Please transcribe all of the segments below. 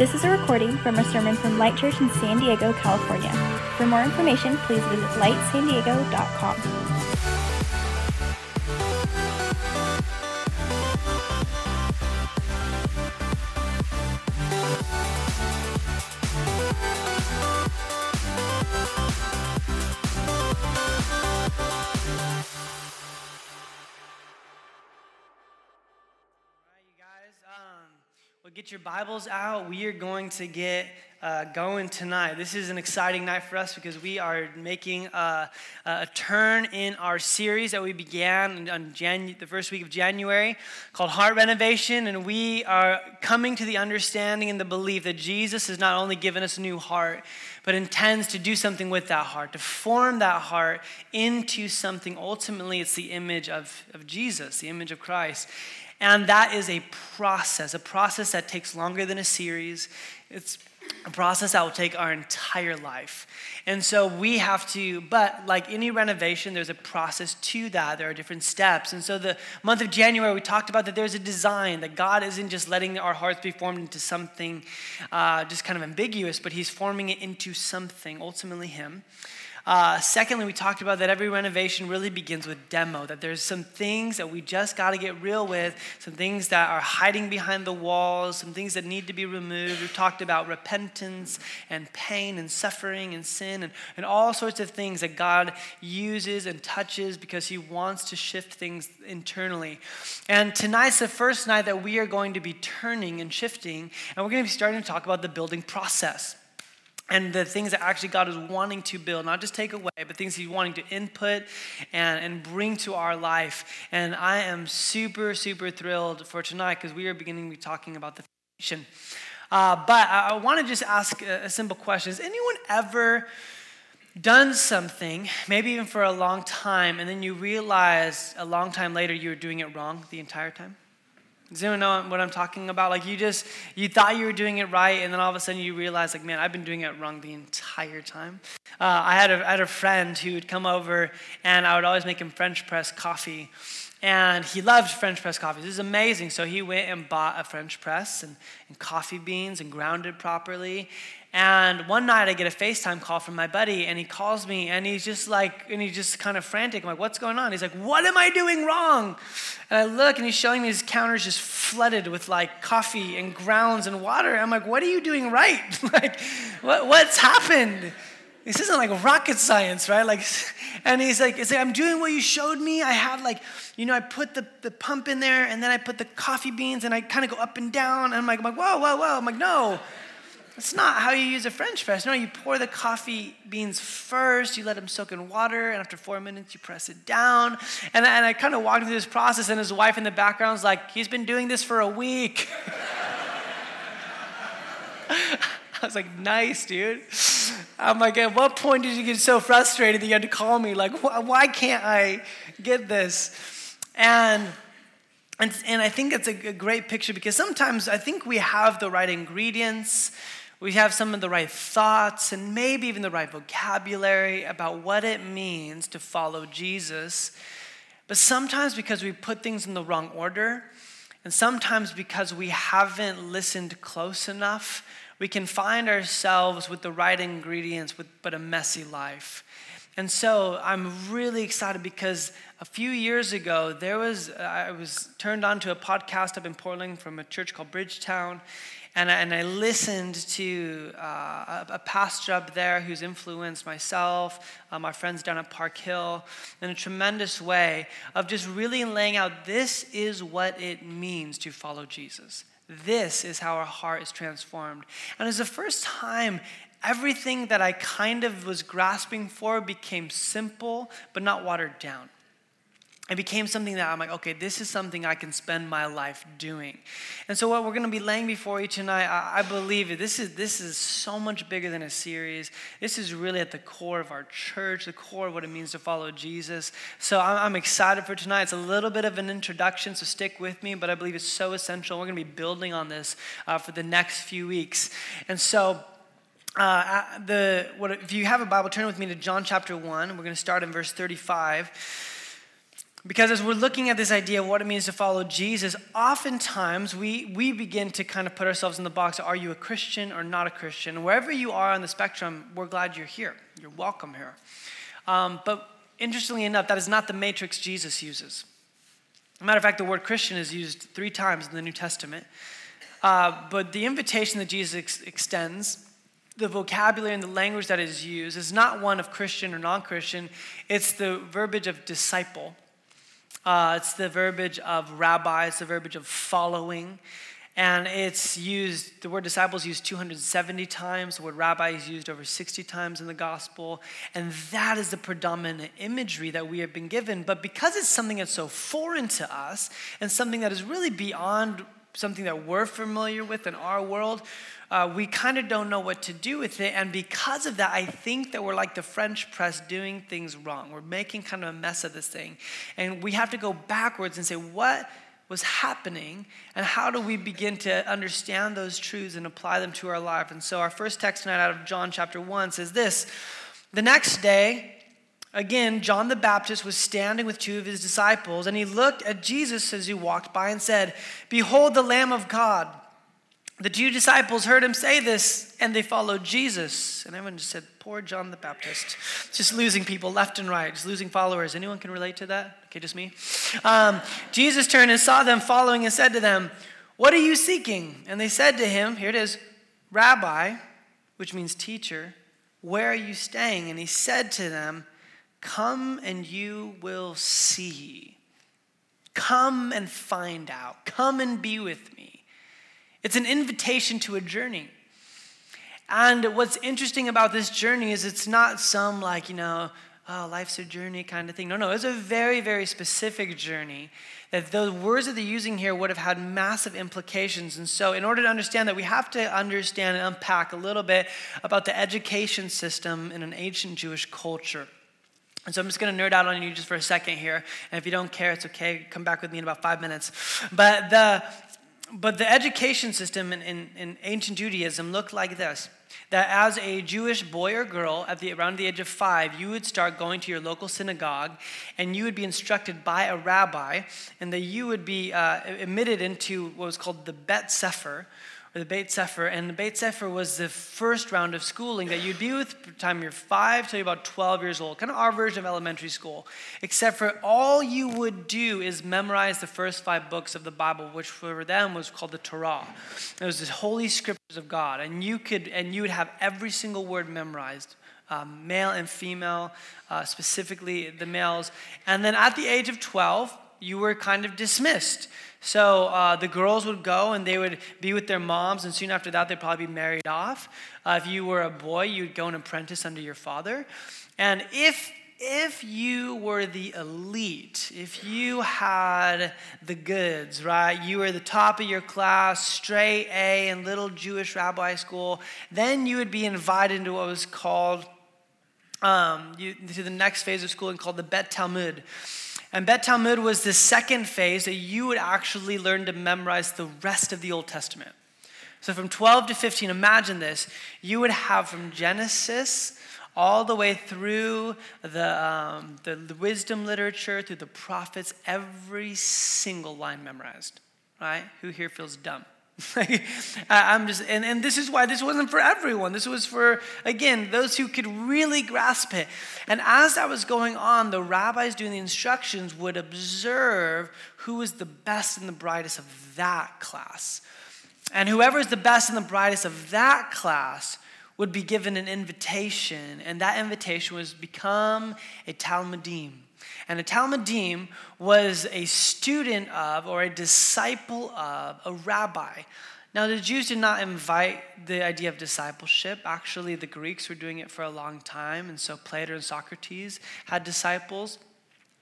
This is a recording from a sermon from Light Church in San Diego, California. For more information, please visit lightsandiego.com. get your Bibles out. We are going to get uh, going tonight. This is an exciting night for us because we are making a, turn in our series that we began on the first week of January called Heart Renovation. And we are coming to the understanding and the belief that Jesus has not only given us a new heart, but intends to do something with that heart, to form that heart into something. Ultimately, it's the image of, of Jesus, the image of Christ. And that is a process, a process that takes longer than a series. It's a process that will take our entire life. And so we have to, but like any renovation, there's a process to that. There are different steps. And so the month of January, we talked about that there's a design, that God isn't just letting our hearts be formed into something uh, just kind of ambiguous, but He's forming it into something, ultimately Him. Uh, secondly, we talked about that every renovation really begins with demo, that there's some things that we just got to get real with, some things that are hiding behind the walls, some things that need to be removed. We talked about repentance and pain and suffering and sin and, and all sorts of things that God uses and touches because He wants to shift things internally. And tonight's the first night that we are going to be turning and shifting, and we're going to be starting to talk about the building process and the things that actually God is wanting to build, not just take away, but things He's wanting to input and, and bring to our life. And I am super, super thrilled for tonight because we are beginning to be talking about the foundation. Uh, but I, I want to just ask a, a simple question Has anyone ever done something, maybe even for a long time, and then you realize a long time later you were doing it wrong the entire time? Does anyone know what I'm talking about? Like you just, you thought you were doing it right, and then all of a sudden you realize, like, man, I've been doing it wrong the entire time. Uh, I, had a, I had a friend who would come over, and I would always make him French press coffee. And he loved French press coffee. This is amazing. So he went and bought a French press and, and coffee beans and ground it properly. And one night I get a FaceTime call from my buddy, and he calls me, and he's just like, and he's just kind of frantic. I'm like, what's going on? He's like, what am I doing wrong? And I look, and he's showing me his counters just flooded with like coffee and grounds and water. I'm like, what are you doing right? like, what, what's happened? This isn't like rocket science, right? Like, and he's like, it's like, I'm doing what you showed me. I had like, you know, I put the, the pump in there, and then I put the coffee beans, and I kind of go up and down. And I'm like, I'm like, whoa, whoa, whoa. I'm like, no. That's not how you use a French press. No, you pour the coffee beans first, you let them soak in water, and after four minutes, you press it down. And, and I kind of walked through this process, and his wife in the background was like, he's been doing this for a week. I was like, nice, dude. I'm like, at what point did you get so frustrated that you had to call me? Like, wh- why can't I get this? And and, and I think it's a, a great picture because sometimes I think we have the right ingredients, we have some of the right thoughts and maybe even the right vocabulary about what it means to follow Jesus. But sometimes because we put things in the wrong order, and sometimes because we haven't listened close enough, we can find ourselves with the right ingredients, with, but a messy life. And so I'm really excited because a few years ago, there was, I was turned on to a podcast up in Portland from a church called Bridgetown. And I, and I listened to uh, a, pastor up there who's influenced myself, my friends down at Park Hill, in a tremendous way of just really laying out this is what it means to follow Jesus. This is how our heart is transformed. And it's the first time everything that I kind of was grasping for became simple, but not watered down it became something that I'm like, okay, this is something I can spend my life doing. And so, what we're going to be laying before you tonight, I, I believe this is this is so much bigger than a series. This is really at the core of our church, the core of what it means to follow Jesus. So, I'm, I'm excited for tonight. It's a little bit of an introduction, so stick with me. But I believe it's so essential. We're going to be building on this uh, for the next few weeks. And so. Uh, the, what, if you have a Bible, turn with me to John chapter 1. We're going to start in verse 35. Because as we're looking at this idea of what it means to follow Jesus, oftentimes we, we begin to kind of put ourselves in the box are you a Christian or not a Christian? Wherever you are on the spectrum, we're glad you're here. You're welcome here. Um, but interestingly enough, that is not the matrix Jesus uses. matter of fact, the word Christian is used three times in the New Testament. Uh, but the invitation that Jesus ex- extends, the vocabulary and the language that is used, is not one of Christian or non Christian, it's the verbiage of disciple. Uh, it's the verbiage of rabbi, it's the verbiage of following. And it's used, the word disciples used 270 times. The word rabbi is used over 60 times in the gospel. And that is the predominant imagery that we have been given. But because it's something that's so foreign to us and something that is really beyond something that we're familiar with in our world, uh, we kind of don't know what to do with it. And because of that, I think that we're like the French press doing things wrong. We're making kind of a mess of this thing. And we have to go backwards and say, what was happening and how do we begin to understand those truths and apply them to our life? And so our first text tonight out of John chapter 1 says this The next day, Again, John the Baptist was standing with two of his disciples, and he looked at Jesus as he walked by and said, Behold the Lamb of God. The two disciples heard him say this, and they followed Jesus. And everyone just said, Poor John the Baptist. Just losing people left and right, just losing followers. Anyone can relate to that? Okay, just me. Um, Jesus turned and saw them following and said to them, What are you seeking? And they said to him, Here it is, Rabbi, which means teacher, where are you staying? And he said to them, Come and you will see. Come and find out. Come and be with me. It's an invitation to a journey. And what's interesting about this journey is it's not some like, you know, oh, life's a journey kind of thing. No, no, it's a very, very specific journey that the words that they're using here would have had massive implications. And so, in order to understand that, we have to understand and unpack a little bit about the education system in an ancient Jewish culture. And so I'm just going to nerd out on you just for a second here. And if you don't care, it's okay. Come back with me in about five minutes. But the, but the education system in, in, in ancient Judaism looked like this that as a Jewish boy or girl at the, around the age of five, you would start going to your local synagogue and you would be instructed by a rabbi, and that you would be uh, admitted into what was called the Bet Sefer, or the Beit Sefer. And the Beit Sefer was the first round of schooling that you'd be with from time you're five till you're about 12 years old, kind of our version of elementary school. Except for all you would do is memorize the first five books of the Bible, which for them was called the Torah. It was the holy scriptures of God. And you could, and you would have every single word memorized. Um, male and female, uh, specifically the males. And then at the age of 12, you were kind of dismissed. So uh, the girls would go and they would be with their moms, and soon after that, they'd probably be married off. Uh, if you were a boy, you'd go and apprentice under your father. And if if you were the elite, if you had the goods, right, you were the top of your class, straight A in little Jewish rabbi school, then you would be invited into what was called um, you, to the next phase of schooling called the Bet Talmud. And Bet Talmud was the second phase that you would actually learn to memorize the rest of the Old Testament. So from 12 to 15, imagine this. You would have from Genesis all the way through the, um, the, the wisdom literature, through the prophets, every single line memorized, right? Who here feels dumb? I'm just, and, and this is why this wasn't for everyone. This was for, again, those who could really grasp it. And as that was going on, the rabbis doing the instructions would observe who was the best and the brightest of that class. And whoever is the best and the brightest of that class would be given an invitation, and that invitation was become a Talmudim. And a Talmudim was a student of or a disciple of a rabbi. Now, the Jews did not invite the idea of discipleship. Actually, the Greeks were doing it for a long time, and so Plato and Socrates had disciples.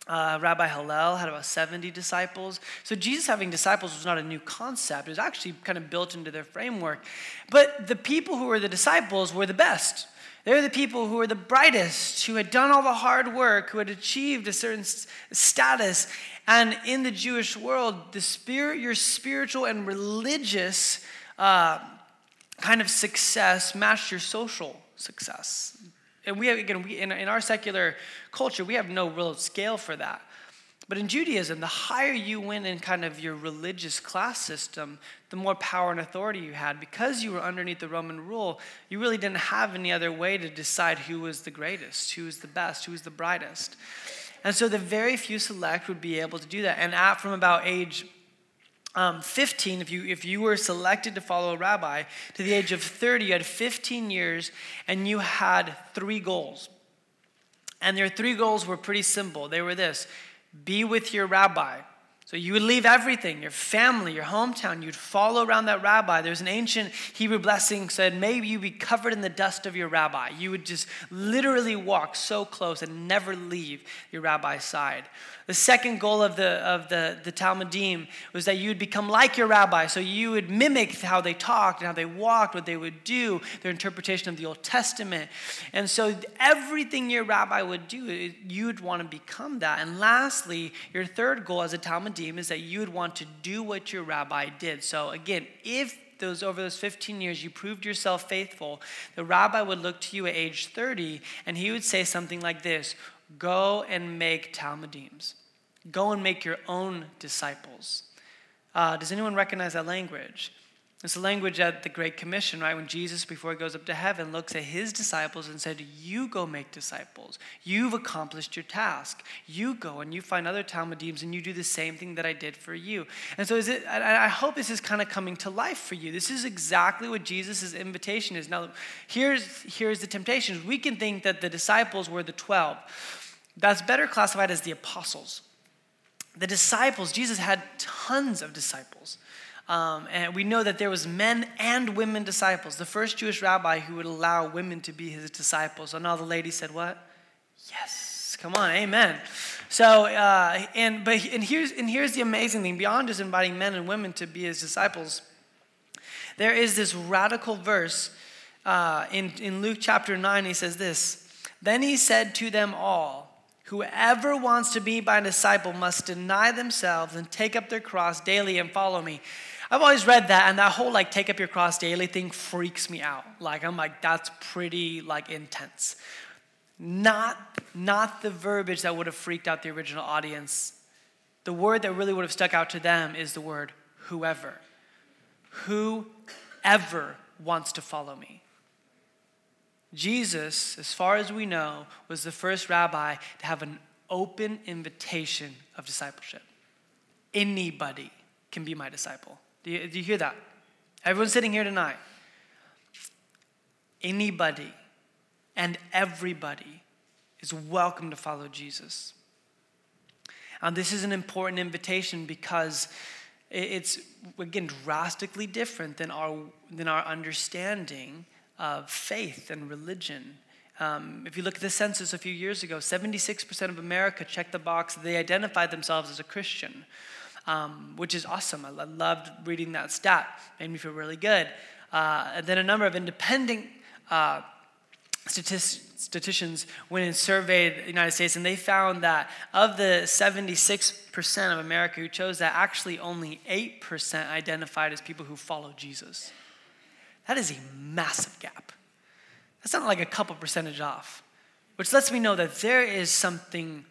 Uh, Rabbi Hillel had about 70 disciples. So Jesus having disciples was not a new concept. It was actually kind of built into their framework. But the people who were the disciples were the best. They're the people who were the brightest, who had done all the hard work, who had achieved a certain status. And in the Jewish world, the spirit, your spiritual and religious uh, kind of success matched your social success. And we have, again, we, in, in our secular culture, we have no real scale for that. But in Judaism, the higher you went in kind of your religious class system, the more power and authority you had. Because you were underneath the Roman rule, you really didn't have any other way to decide who was the greatest, who was the best, who was the brightest. And so the very few select would be able to do that. And at, from about age um, 15, if you, if you were selected to follow a rabbi, to the age of 30, you had 15 years and you had three goals. And your three goals were pretty simple. They were this be with your rabbi. So you would leave everything, your family, your hometown, you'd follow around that rabbi. There's an ancient Hebrew blessing said, May you be covered in the dust of your rabbi. You would just literally walk so close and never leave your rabbi's side. The second goal of the, of the, the Talmudim was that you would become like your rabbi. So you would mimic how they talked and how they walked, what they would do, their interpretation of the Old Testament. And so everything your rabbi would do, you'd want to become that. And lastly, your third goal as a Talmudim is that you would want to do what your rabbi did. So again, if those over those 15 years you proved yourself faithful the rabbi would look to you at age 30 and he would say something like this Go and make Talmudims. Go and make your own disciples. Uh, does anyone recognize that language? It's the language at the Great Commission, right? When Jesus, before he goes up to heaven, looks at his disciples and said, You go make disciples. You've accomplished your task. You go and you find other Talmudims and you do the same thing that I did for you. And so is it, I hope this is kind of coming to life for you. This is exactly what Jesus' invitation is. Now, here's, here's the temptation. We can think that the disciples were the 12. That's better classified as the apostles. The disciples, Jesus had tons of disciples. Um, and we know that there was men and women disciples. The first Jewish rabbi who would allow women to be his disciples. And all the ladies said, "What? Yes, come on, amen." So, uh, and but and here's and here's the amazing thing: beyond just inviting men and women to be his disciples, there is this radical verse uh, in in Luke chapter nine. He says this. Then he said to them all, Whoever wants to be my disciple must deny themselves and take up their cross daily and follow me. I've always read that, and that whole like take up your cross daily thing freaks me out. Like I'm like that's pretty like intense. Not not the verbiage that would have freaked out the original audience. The word that really would have stuck out to them is the word whoever. Whoever wants to follow me. Jesus, as far as we know, was the first rabbi to have an open invitation of discipleship. Anybody can be my disciple. Do you, do you hear that? Everyone sitting here tonight. Anybody and everybody is welcome to follow Jesus. And this is an important invitation because it's, again, drastically different than our, than our understanding of faith and religion. Um, if you look at the census a few years ago, 76% of America checked the box they identified themselves as a Christian um, which is awesome. I loved reading that stat, made me feel really good. Uh, and then a number of independent uh, statisticians went and surveyed the United States, and they found that of the 76% of America who chose that, actually only 8% identified as people who follow Jesus. That is a massive gap. That's not like a couple percentage off, which lets me know that there is something,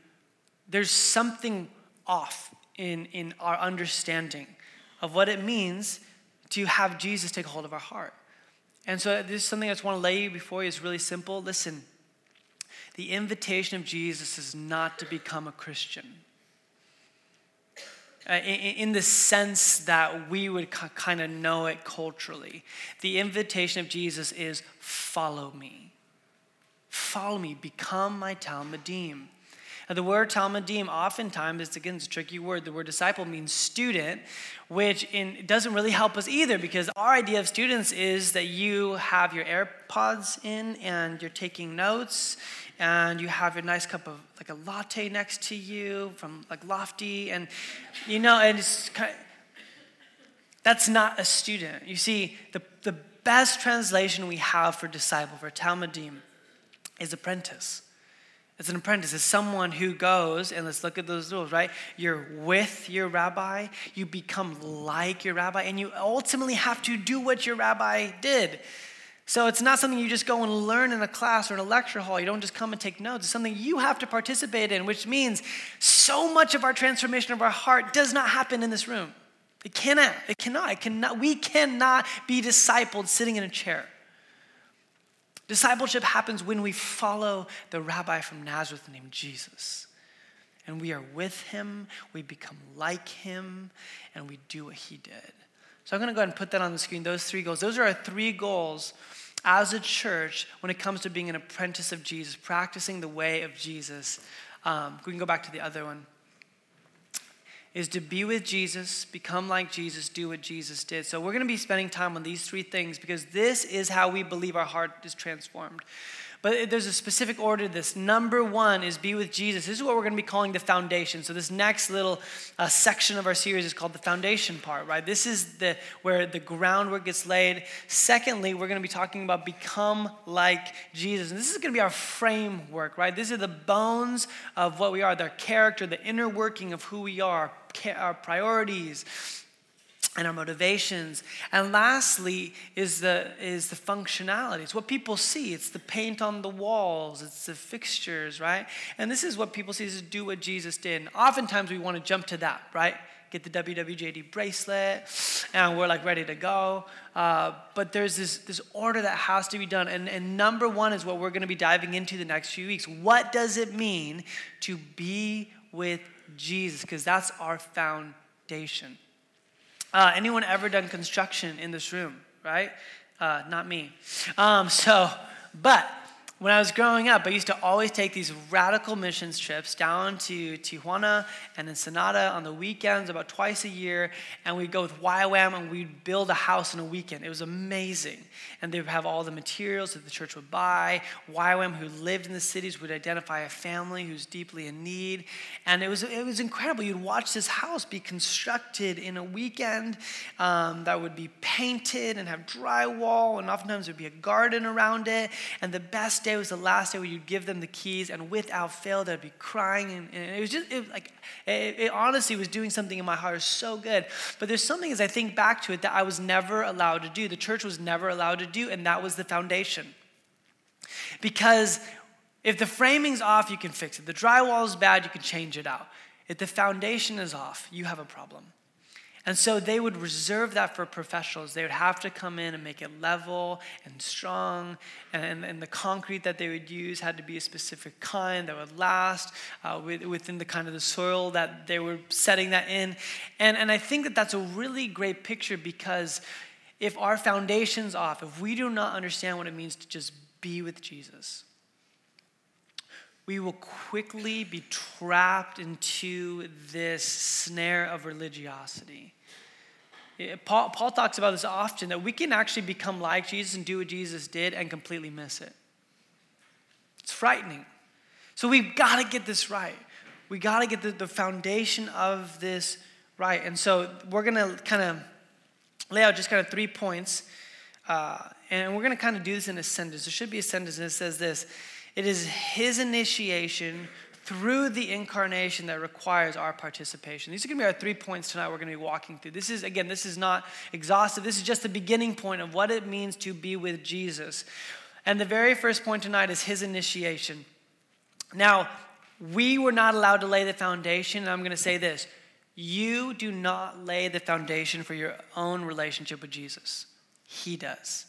there's something off in, in our understanding of what it means to have Jesus take hold of our heart. And so, this is something I just want to lay before you. is really simple. Listen, the invitation of Jesus is not to become a Christian. Uh, in, in, the sense that we would kind of know it culturally. The invitation of Jesus is follow me. Follow me, become my Talmudim. Now, the word Talmudim oftentimes, it's again, it's a tricky word. The word disciple means student, which in, doesn't really help us either because our idea of students is that you have your AirPods in and you're taking notes and you have a nice cup of like a latte next to you from like Lofty and you know, and it's kind of, that's not a student. You see, the, the best translation we have for disciple, for Talmudim, is apprentice. It's an apprentice. It's someone who goes, and let's look at those rules, right? You're with your rabbi, you become like your rabbi, and you ultimately have to do what your rabbi did. So it's not something you just go and learn in a class or in a lecture hall. You don't just come and take notes. It's something you have to participate in, which means so much of our transformation of our heart does not happen in this room. It cannot. It cannot. It cannot. We cannot be discipled sitting in a chair. Discipleship happens when we follow the rabbi from Nazareth named Jesus. And we are with him, we become like him, and we do what he did. So I'm going to go ahead and put that on the screen. Those three goals. Those are our three goals as a church when it comes to being an apprentice of Jesus, practicing the way of Jesus. Um, we can go back to the other one. Is to be with Jesus, become like Jesus, do what Jesus did. So, we're going to be spending time on these three things because this is how we believe our heart is transformed. But there's a specific order to this. Number one is be with Jesus. This is what we're going to be calling the foundation. So this next little uh, section of our series is called the foundation part, right? This is the where the groundwork gets laid. Secondly, we're going to be talking about become like Jesus. And this is going to be our framework, right? These are the bones of what we are, the character, the inner working of who we are, our priorities, and our motivations. And lastly is the, is the functionality. It's what people see. It's the paint on the walls. It's the fixtures, right? And this is what people see is do what Jesus did. And oftentimes we want to jump to that, right? Get the WWJD bracelet, and we're like ready to go. Uh, but there's this, this order that has to be done. And, and number one is what we're going to be diving into the next few weeks. What does it mean to be with Jesus? Because that's our foundation. Uh, anyone ever done construction in this room, right? Uh, not me. Um, so, but when I was growing up, I used to always take these radical missions trips down to Tijuana and Ensenada on the weekends, about twice a year, and we'd go with YWAM and we'd build a house in a weekend. It was amazing. And they would have all the materials that the church would buy. YWAM, who lived in the cities, would identify a family who's deeply in need. And it was, it was incredible. You'd watch this house be constructed in a weekend um, that would be painted and have drywall, and oftentimes there'd be a garden around it. And the best day was the last day where you'd give them the keys, and without fail, they'd be crying. And, and it was just it, like, it, it honestly was doing something in my heart. So good. But there's something as I think back to it that I was never allowed to do. The church was never allowed to do, and that was the foundation. Because if the framing's off, you can fix it. The drywall is bad, you can change it out. If the foundation is off, you have a problem. And so they would reserve that for professionals. They would have to come in and make it level and strong. And, and the concrete that they would use had to be a specific kind that would last uh, within the kind of the soil that they were setting that in. And, and I think that that's a really great picture because if our foundation's off, if we do not understand what it means to just be with Jesus, we will quickly be trapped into this snare of religiosity. Paul, Paul talks about this often that we can actually become like Jesus and do what Jesus did and completely miss it. It's frightening. So we've got to get this right. We got to get the, the foundation of this right. And so we're going to kind of lay out just kind of three points. Uh, and we're going to kind of do this in a sentence. There should be a sentence that says this It is his initiation through the incarnation that requires our participation. These are going to be our three points tonight we're going to be walking through. This is, again, this is not exhaustive. This is just the beginning point of what it means to be with Jesus. And the very first point tonight is his initiation. Now, we were not allowed to lay the foundation, and I'm going to say this you do not lay the foundation for your own relationship with Jesus, he does.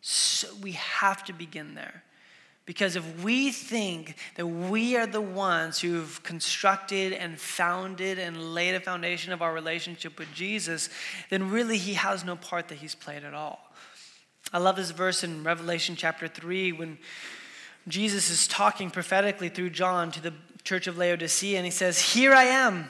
So we have to begin there. Because if we think that we are the ones who've constructed and founded and laid a foundation of our relationship with Jesus, then really he has no part that he's played at all. I love this verse in Revelation chapter 3 when Jesus is talking prophetically through John to the church of Laodicea, and he says, Here I am.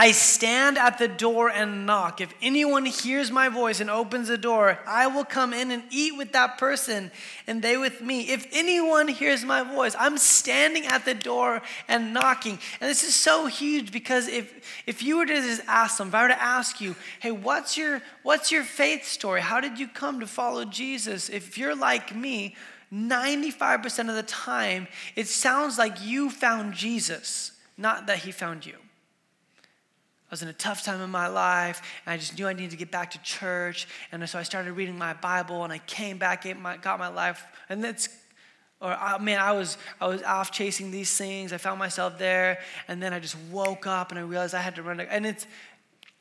I stand at the door and knock. If anyone hears my voice and opens the door, I will come in and eat with that person and they with me. If anyone hears my voice, I'm standing at the door and knocking. And this is so huge because if, if you were to just ask them, if I were to ask you, hey, what's your, what's your faith story? How did you come to follow Jesus? If you're like me, 95% of the time, it sounds like you found Jesus, not that he found you. I was in a tough time in my life, and I just knew I needed to get back to church. And so I started reading my Bible, and I came back, got my life, and that's, or oh, man, I was I was off chasing these things. I found myself there, and then I just woke up, and I realized I had to run. And it's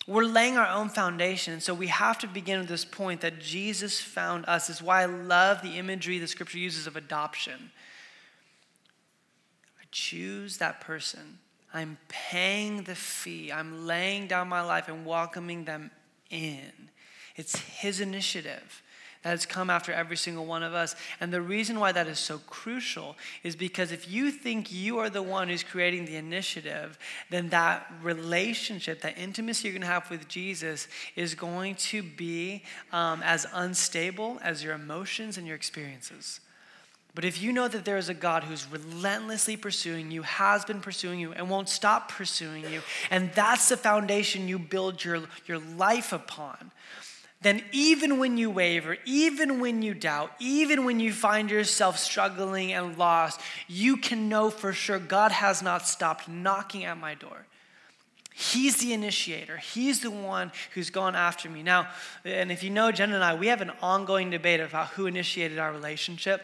we're laying our own foundation, so we have to begin with this point that Jesus found us. Is why I love the imagery the Scripture uses of adoption. I choose that person I'm paying the fee. I'm laying down my life and welcoming them in. It's His initiative that has come after every single one of us. And the reason why that is so crucial is because if you think you are the one who's creating the initiative, then that relationship, that intimacy you're going to have with Jesus is going to be um, as unstable as your emotions and your experiences. But if you know that there is a God who's relentlessly pursuing you, has been pursuing you, and won't stop pursuing you, and that's the foundation you build your, your life upon, then even when you waver, even when you doubt, even when you find yourself struggling and lost, you can know for sure God has not stopped knocking at my door. He's the initiator. He's the one who's gone after me. Now, and if you know Jen and I, we have an ongoing debate about who initiated our relationship.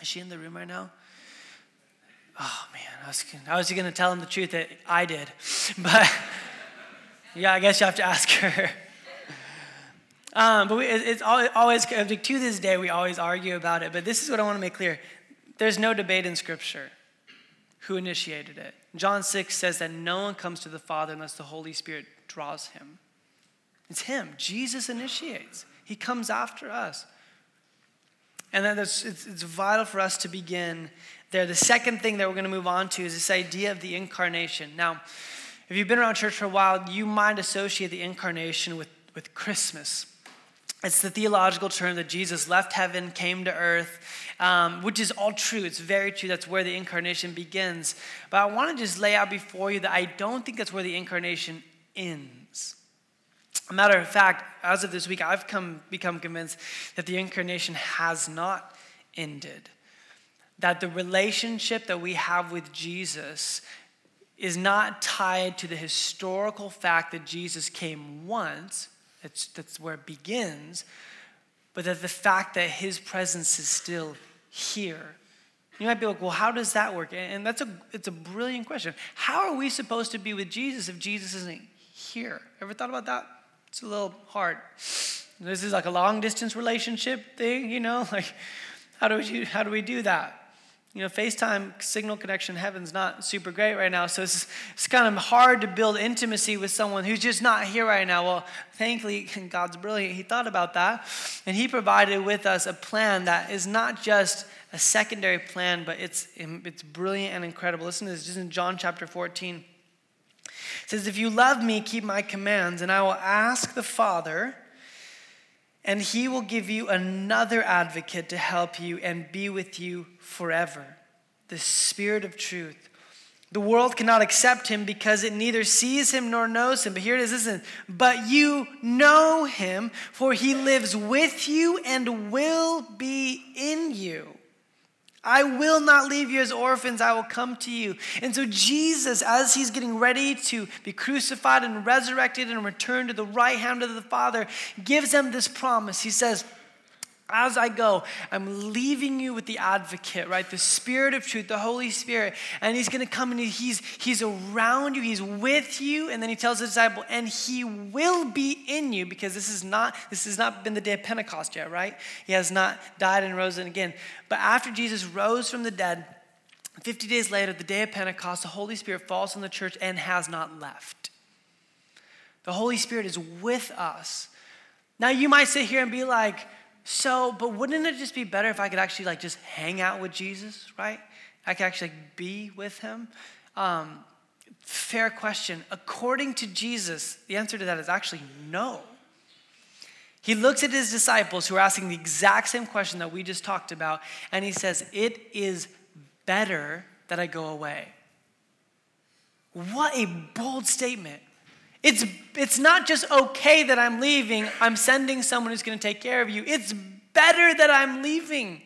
Is she in the room right now? Oh man, I was, I was going to tell him the truth that I did. But yeah, I guess you have to ask her. Um, but we, it's always, to this day, we always argue about it. But this is what I want to make clear there's no debate in Scripture who initiated it. John 6 says that no one comes to the Father unless the Holy Spirit draws him. It's Him. Jesus initiates, He comes after us. And then it's, it's vital for us to begin there. The second thing that we're going to move on to is this idea of the incarnation. Now, if you've been around church for a while, you might associate the incarnation with, with Christmas. It's the theological term that Jesus left heaven, came to earth, um, which is all true. It's very true. That's where the incarnation begins. But I want to just lay out before you that I don't think that's where the incarnation ends. A matter of fact, as of this week, I've come, become convinced that the incarnation has not ended. That the relationship that we have with Jesus is not tied to the historical fact that Jesus came once, that's, that's where it begins, but that the fact that his presence is still here. You might be like, well, how does that work? And that's a, it's a brilliant question. How are we supposed to be with Jesus if Jesus isn't here? Ever thought about that? It's a little hard. This is like a long distance relationship thing, you know? Like, how do we, how do, we do that? You know, FaceTime signal connection heaven's not super great right now, so it's, it's kind of hard to build intimacy with someone who's just not here right now. Well, thankfully, God's brilliant. He thought about that, and He provided with us a plan that is not just a secondary plan, but it's, it's brilliant and incredible. Listen to this, just in John chapter 14. It says, If you love me, keep my commands, and I will ask the Father, and he will give you another advocate to help you and be with you forever the Spirit of truth. The world cannot accept him because it neither sees him nor knows him. But here it is, listen. But you know him, for he lives with you and will be in you. I will not leave you as orphans, I will come to you. And so, Jesus, as he's getting ready to be crucified and resurrected and return to the right hand of the Father, gives them this promise. He says, as I go, I'm leaving you with the advocate, right? The Spirit of truth, the Holy Spirit. And He's going to come and he's, he's around you, He's with you. And then He tells the disciple, and He will be in you because this is not, this has not been the day of Pentecost yet, right? He has not died and risen again. But after Jesus rose from the dead, 50 days later, the day of Pentecost, the Holy Spirit falls on the church and has not left. The Holy Spirit is with us. Now, you might sit here and be like, so, but wouldn't it just be better if I could actually like just hang out with Jesus, right? I could actually be with him. Um, fair question. According to Jesus, the answer to that is actually no. He looks at his disciples who are asking the exact same question that we just talked about, and he says, It is better that I go away. What a bold statement. It's, it's not just okay that I'm leaving, I'm sending someone who's going to take care of you. It's better that I'm leaving.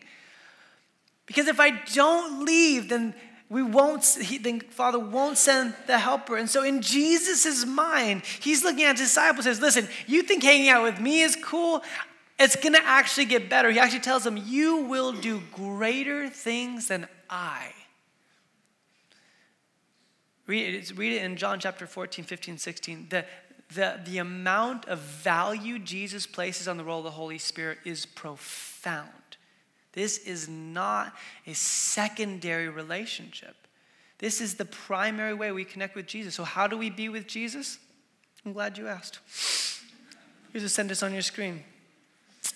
Because if I don't leave, then we won't, he, the Father won't send the helper. And so in Jesus' mind, he's looking at his disciples says, listen, you think hanging out with me is cool? It's going to actually get better. He actually tells them, you will do greater things than I. Read it, read it in John chapter 14, 15, 16. The, the, the amount of value Jesus places on the role of the Holy Spirit is profound. This is not a secondary relationship. This is the primary way we connect with Jesus. So, how do we be with Jesus? I'm glad you asked. Here's a sentence on your screen. It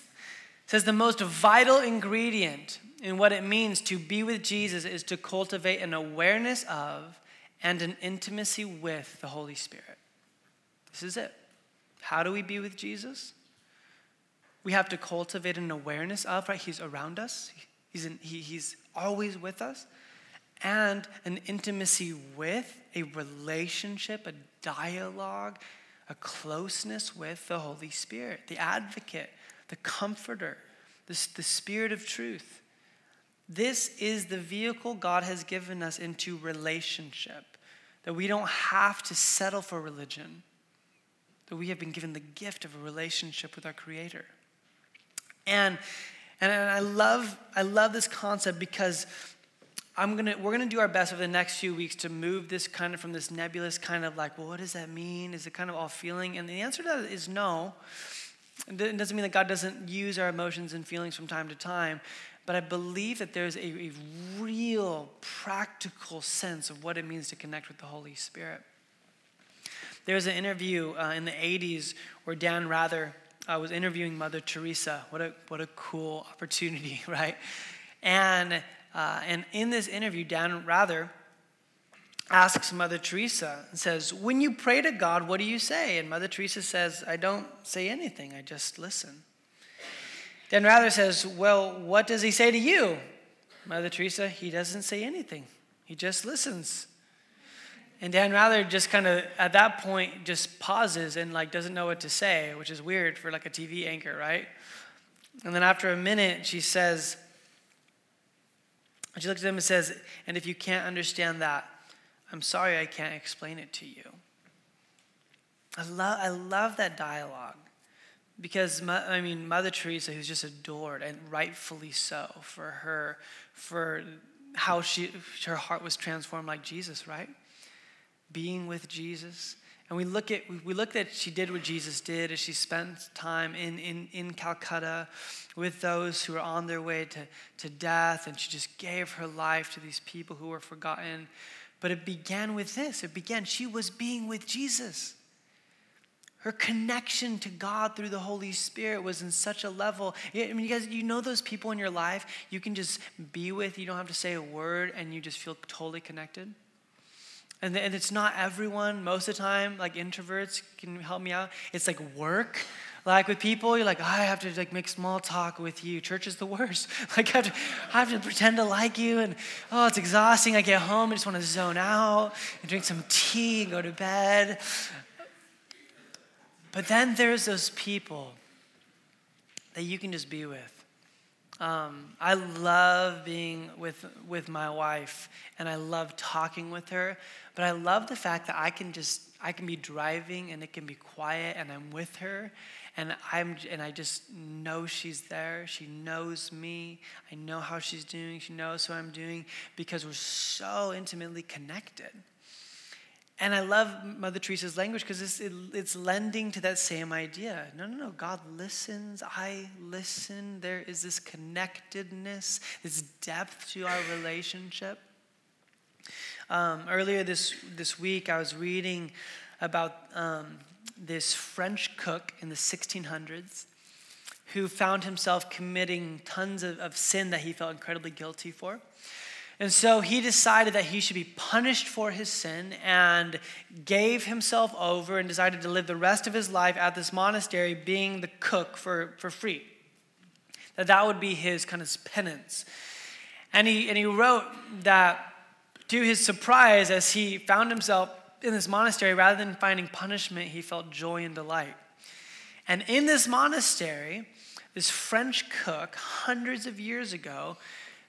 says the most vital ingredient in what it means to be with Jesus is to cultivate an awareness of and an intimacy with the Holy Spirit. This is it. How do we be with Jesus? we have to cultivate an awareness of, right? He's around us, he's, in, he, he's always with us, and an intimacy with, a relationship, a dialogue, a closeness with the Holy Spirit, the advocate, the comforter, the, the Spirit of truth. This is the vehicle God has given us into relationship, that we don't have to settle for religion, that we have been given the gift of a relationship with our Creator. And, and I love, I love this concept because I'm gonna, we're gonna do our best over the next few weeks to move this kind of from this nebulous kind of like, well, what does that mean? Is it kind of all feeling? And the answer to that is no. It doesn't mean that God doesn't use our emotions and feelings from time to time, but I believe that there's a, a real practical sense of what it means to connect with the Holy Spirit. There was an interview uh, in the 80s where Dan Rather I was interviewing Mother Teresa. What a, what a cool opportunity, right? And, uh, and in this interview, Dan Rather asks Mother Teresa and says, When you pray to God, what do you say? And Mother Teresa says, I don't say anything, I just listen. Dan Rather says, Well, what does he say to you? Mother Teresa, he doesn't say anything, he just listens. And Dan Rather just kind of at that point just pauses and like doesn't know what to say, which is weird for like a TV anchor, right? And then after a minute, she says, she looks at him and says, And if you can't understand that, I'm sorry I can't explain it to you. I love, I love that dialogue because, I mean, Mother Teresa, who's just adored and rightfully so for her, for how she, her heart was transformed like Jesus, right? being with Jesus. And we look at we look at she did what Jesus did as she spent time in, in, in Calcutta with those who were on their way to, to death, and she just gave her life to these people who were forgotten. But it began with this. It began, she was being with Jesus. Her connection to God through the Holy Spirit was in such a level. I mean, you guys, you know those people in your life you can just be with, you don't have to say a word, and you just feel totally connected? And, and it's not everyone, most of the time, like introverts can help me out. It's like work. Like with people, you're like, oh, I have to like make small talk with you. Church is the worst. Like I have, to, I have to pretend to like you, and oh, it's exhausting. I get home, I just want to zone out and drink some tea and go to bed. But then there's those people that you can just be with. Um, I love being with, with my wife and I love talking with her, but I love the fact that I can just, I can be driving and it can be quiet and I'm with her and I'm, and I just know she's there. She knows me. I know how she's doing. She knows what I'm doing because we're so intimately connected. And I love Mother Teresa's language because it's, it, it's lending to that same idea. No, no, no. God listens. I listen. There is this connectedness, this depth to our relationship. Um, earlier this, this week, I was reading about um, this French cook in the 1600s who found himself committing tons of, of sin that he felt incredibly guilty for. And so he decided that he should be punished for his sin and gave himself over and decided to live the rest of his life at this monastery being the cook for, for free. That that would be his kind of penance. And he, and he wrote that to his surprise, as he found himself in this monastery, rather than finding punishment, he felt joy and delight. And in this monastery, this French cook, hundreds of years ago,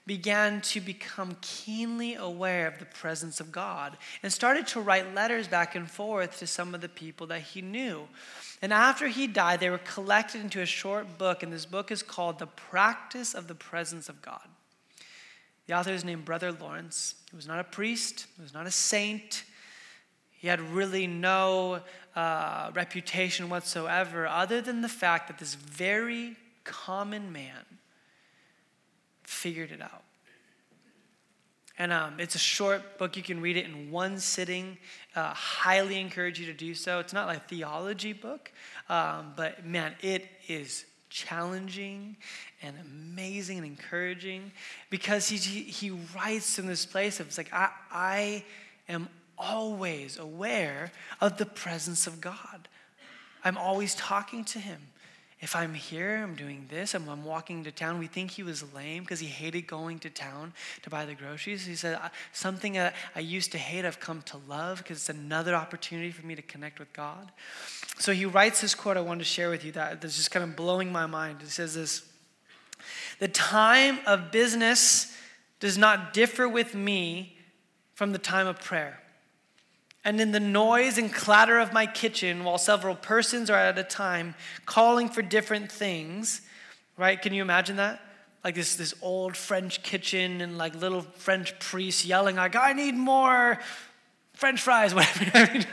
began to become keenly aware of the presence of God and started to write letters back and forth to some of the people that he knew. And after he died, they were collected into a short book, and this book is called The Practice of the Presence of God. The author is named Brother Lawrence. He was not a priest, he was not a saint. He had really no uh, reputation whatsoever, other than the fact that this very common man figured it out. And um, it's a short book. You can read it in one sitting. Uh, highly encourage you to do so. It's not like a theology book, um, but man, it is challenging and amazing and encouraging because he, he writes in this place of it's like, I, I am always aware of the presence of God. I'm always talking to him. If I'm here, I'm doing this, I'm, I'm walking to town. We think he was lame because he hated going to town to buy the groceries. He said, Something I, I used to hate, I've come to love because it's another opportunity for me to connect with God. So he writes this quote I wanted to share with you that, that's just kind of blowing my mind. He says this The time of business does not differ with me from the time of prayer. And in the noise and clatter of my kitchen, while several persons are at a time calling for different things, right? Can you imagine that? Like this, this old French kitchen and like little French priests yelling, like, I need more French fries, whatever.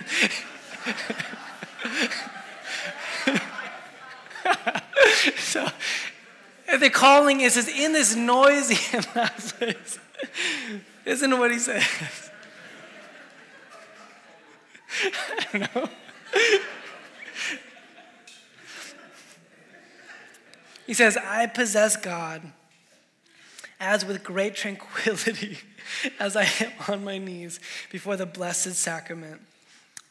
so the calling is, is in this noisy place. Isn't what he says? I don't know. he says, I possess God as with great tranquility as I am on my knees before the blessed sacrament.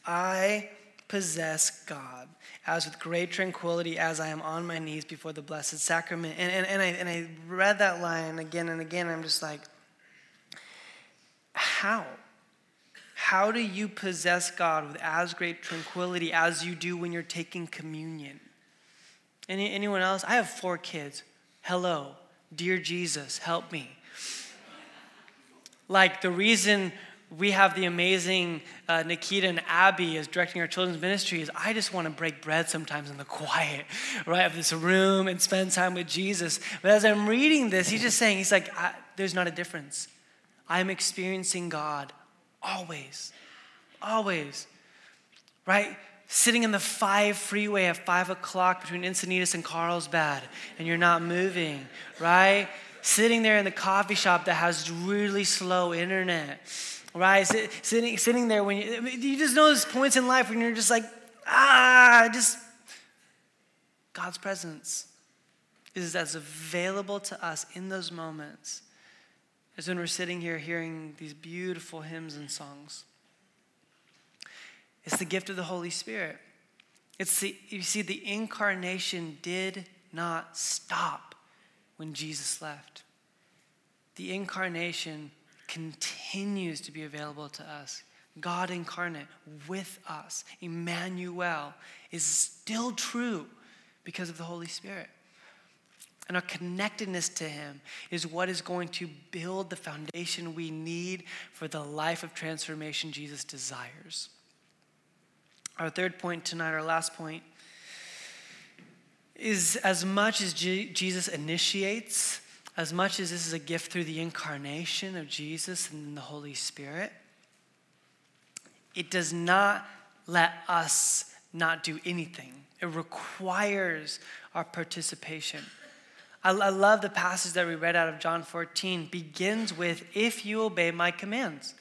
I possess God as with great tranquility as I am on my knees before the blessed sacrament. And, and, and, I, and I read that line again and again. And I'm just like, how? How do you possess God with as great tranquility as you do when you're taking communion? Any, anyone else? I have four kids. Hello, dear Jesus, help me. Like the reason we have the amazing uh, Nikita and Abby as directing our children's ministry is I just want to break bread sometimes in the quiet, right, of this room and spend time with Jesus. But as I'm reading this, he's just saying, he's like, there's not a difference. I'm experiencing God Always. Always. Right? Sitting in the five freeway at five o'clock between Encinitas and Carlsbad, and you're not moving, right? Sitting there in the coffee shop that has really slow internet, right? Sitting, sitting there when you, you just know those points in life when you're just like, ah, just God's presence is as available to us in those moments as when we're sitting here hearing these beautiful hymns and songs. It's the gift of the Holy Spirit. It's the, you see, the incarnation did not stop when Jesus left. The incarnation continues to be available to us. God incarnate with us, Emmanuel, is still true because of the Holy Spirit. And our connectedness to Him is what is going to build the foundation we need for the life of transformation Jesus desires. Our third point tonight, our last point, is as much as G- Jesus initiates, as much as this is a gift through the incarnation of Jesus and the Holy Spirit, it does not let us not do anything. It requires our participation. I, I love the passage that we read out of John 14, begins with, If you obey my commands.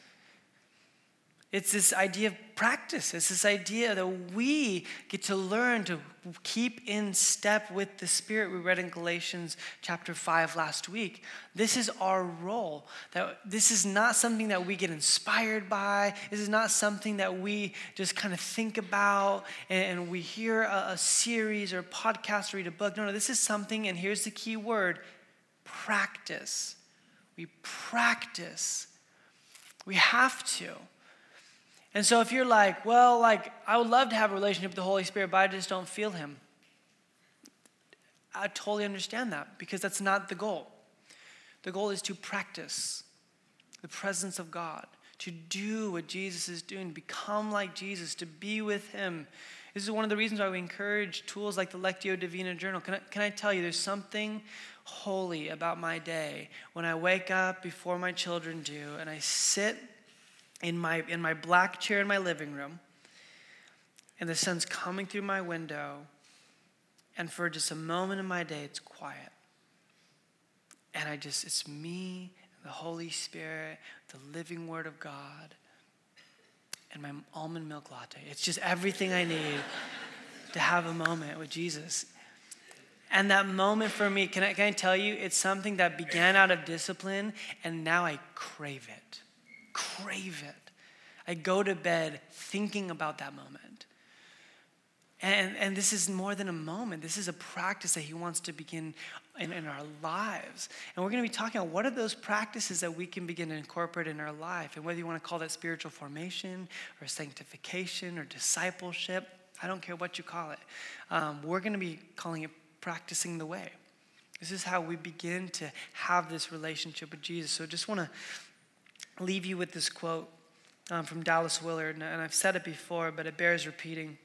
It's this idea of practice. It's this idea that we get to learn to keep in step with the Spirit we read in Galatians chapter 5 last week. This is our role. That this is not something that we get inspired by. This is not something that we just kind of think about and, and we hear a, a series or a podcast or read a book. No, no, this is something, and here's the key word practice. We practice. We have to. And so if you're like, well, like, I would love to have a relationship with the Holy Spirit, but I just don't feel Him, I totally understand that because that's not the goal. The goal is to practice the presence of God, to do what Jesus is doing, become like Jesus, to be with Him. This is one of the reasons why we encourage tools like the Lectio Divina Journal. Can I, can I tell you, there's something holy about my day when I wake up before my children do and I sit in my, in my black chair in my living room and the sun's coming through my window and for just a moment in my day it's quiet. And i just it's me the holy spirit the living word of god and my almond milk latte. It's just everything i need to have a moment with jesus. And that moment for me can I, can I tell you it's something that began out of discipline and now i crave it crave it i go to bed thinking about that moment and, and this is more than a moment. This is a practice that he wants to begin in, in our lives. And we're going to be talking about what are those practices that we can begin to incorporate in our life. And whether you want to call that spiritual formation or sanctification or discipleship, I don't care what you call it. Um, we're going to be calling it practicing the way. This is how we begin to have this relationship with Jesus. So I just want to leave you with this quote um, from Dallas Willard. And I've said it before, but it bears repeating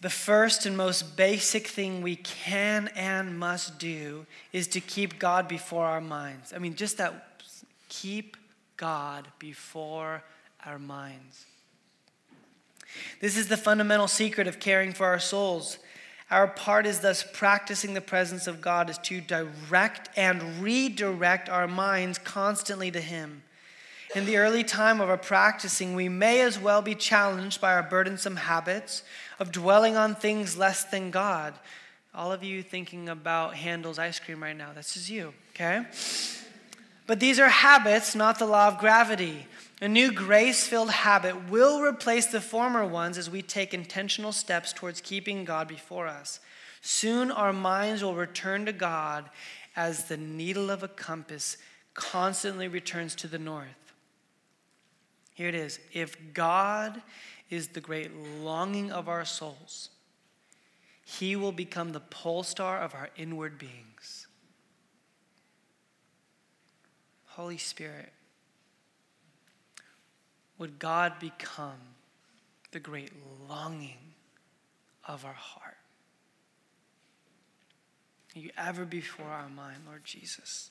the first and most basic thing we can and must do is to keep God before our minds. I mean, just that, keep God before our minds. This is the fundamental secret of caring for our souls. Our part is thus practicing the presence of God is to direct and redirect our minds constantly to Him. In the early time of our practicing, we may as well be challenged by our burdensome habits of dwelling on things less than God. All of you thinking about Handel's ice cream right now, this is you, okay? But these are habits, not the law of gravity. A new grace filled habit will replace the former ones as we take intentional steps towards keeping God before us. Soon our minds will return to God as the needle of a compass constantly returns to the north. Here it is. If God is the great longing of our souls, he will become the pole star of our inward beings. Holy Spirit, would God become the great longing of our heart? Are you ever before our mind, Lord Jesus?